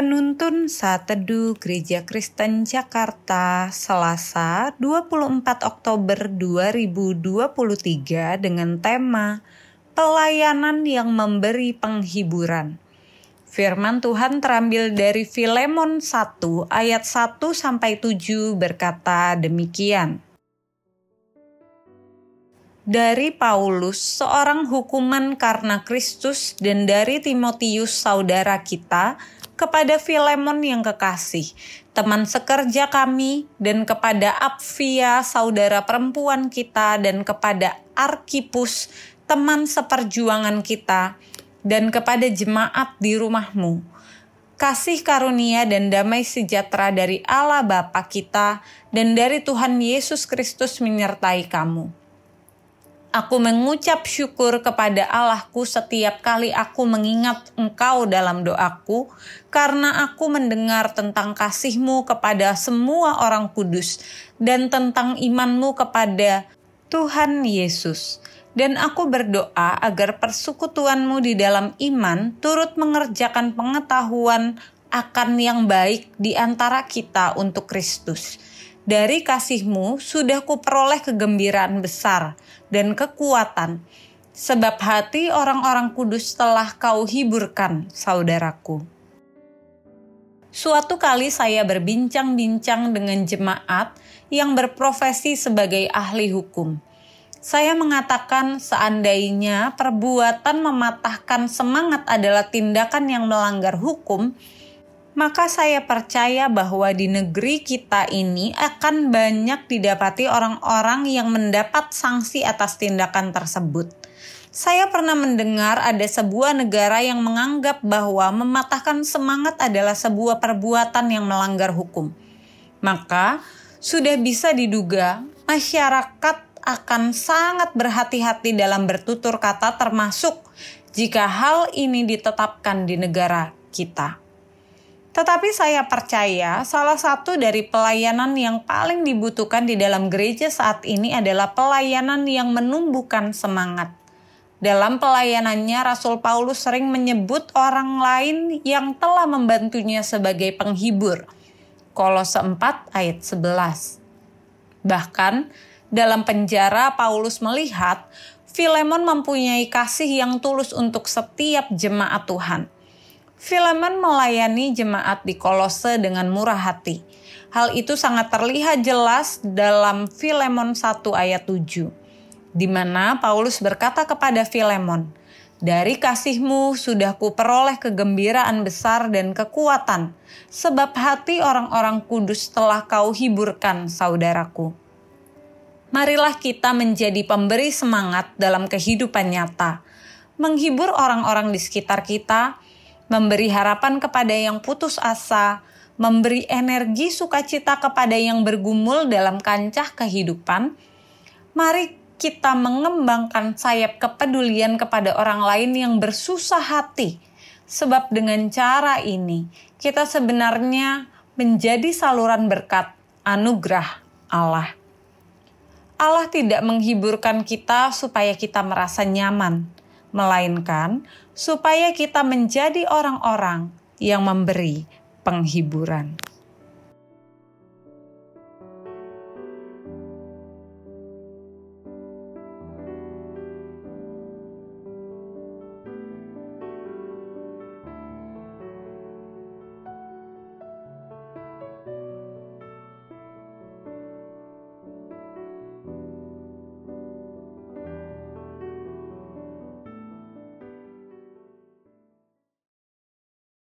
Penuntun Saat Teduh Gereja Kristen Jakarta Selasa 24 Oktober 2023 dengan tema Pelayanan yang memberi penghiburan. Firman Tuhan terambil dari Filemon 1 ayat 1 sampai 7 berkata demikian dari Paulus, seorang hukuman karena Kristus, dan dari Timotius, saudara kita, kepada Filemon yang kekasih, teman sekerja kami, dan kepada Apfia, saudara perempuan kita, dan kepada Arkipus, teman seperjuangan kita, dan kepada jemaat di rumahmu. Kasih karunia dan damai sejahtera dari Allah Bapa kita dan dari Tuhan Yesus Kristus menyertai kamu Aku mengucap syukur kepada Allahku setiap kali aku mengingat Engkau dalam doaku, karena aku mendengar tentang kasihmu kepada semua orang kudus dan tentang imanmu kepada Tuhan Yesus. Dan aku berdoa agar persekutuanmu di dalam iman turut mengerjakan pengetahuan akan yang baik di antara kita untuk Kristus dari kasihmu sudah kuperoleh kegembiraan besar dan kekuatan, sebab hati orang-orang kudus telah kau hiburkan, saudaraku. Suatu kali saya berbincang-bincang dengan jemaat yang berprofesi sebagai ahli hukum. Saya mengatakan seandainya perbuatan mematahkan semangat adalah tindakan yang melanggar hukum, maka saya percaya bahwa di negeri kita ini akan banyak didapati orang-orang yang mendapat sanksi atas tindakan tersebut. Saya pernah mendengar ada sebuah negara yang menganggap bahwa mematahkan semangat adalah sebuah perbuatan yang melanggar hukum. Maka, sudah bisa diduga masyarakat akan sangat berhati-hati dalam bertutur kata termasuk jika hal ini ditetapkan di negara kita. Tetapi saya percaya salah satu dari pelayanan yang paling dibutuhkan di dalam gereja saat ini adalah pelayanan yang menumbuhkan semangat. Dalam pelayanannya, Rasul Paulus sering menyebut orang lain yang telah membantunya sebagai penghibur. Kolose 4 ayat 11. Bahkan, dalam penjara Paulus melihat Filemon mempunyai kasih yang tulus untuk setiap jemaat Tuhan – Filemon melayani jemaat di Kolose dengan murah hati. Hal itu sangat terlihat jelas dalam Filemon 1 ayat 7, di mana Paulus berkata kepada Filemon, dari kasihmu sudah kuperoleh kegembiraan besar dan kekuatan, sebab hati orang-orang kudus telah kau hiburkan, saudaraku. Marilah kita menjadi pemberi semangat dalam kehidupan nyata, menghibur orang-orang di sekitar kita, memberi harapan kepada yang putus asa, memberi energi sukacita kepada yang bergumul dalam kancah kehidupan, mari kita mengembangkan sayap kepedulian kepada orang lain yang bersusah hati. Sebab dengan cara ini, kita sebenarnya menjadi saluran berkat anugerah Allah. Allah tidak menghiburkan kita supaya kita merasa nyaman, melainkan supaya kita menjadi orang-orang yang memberi penghiburan.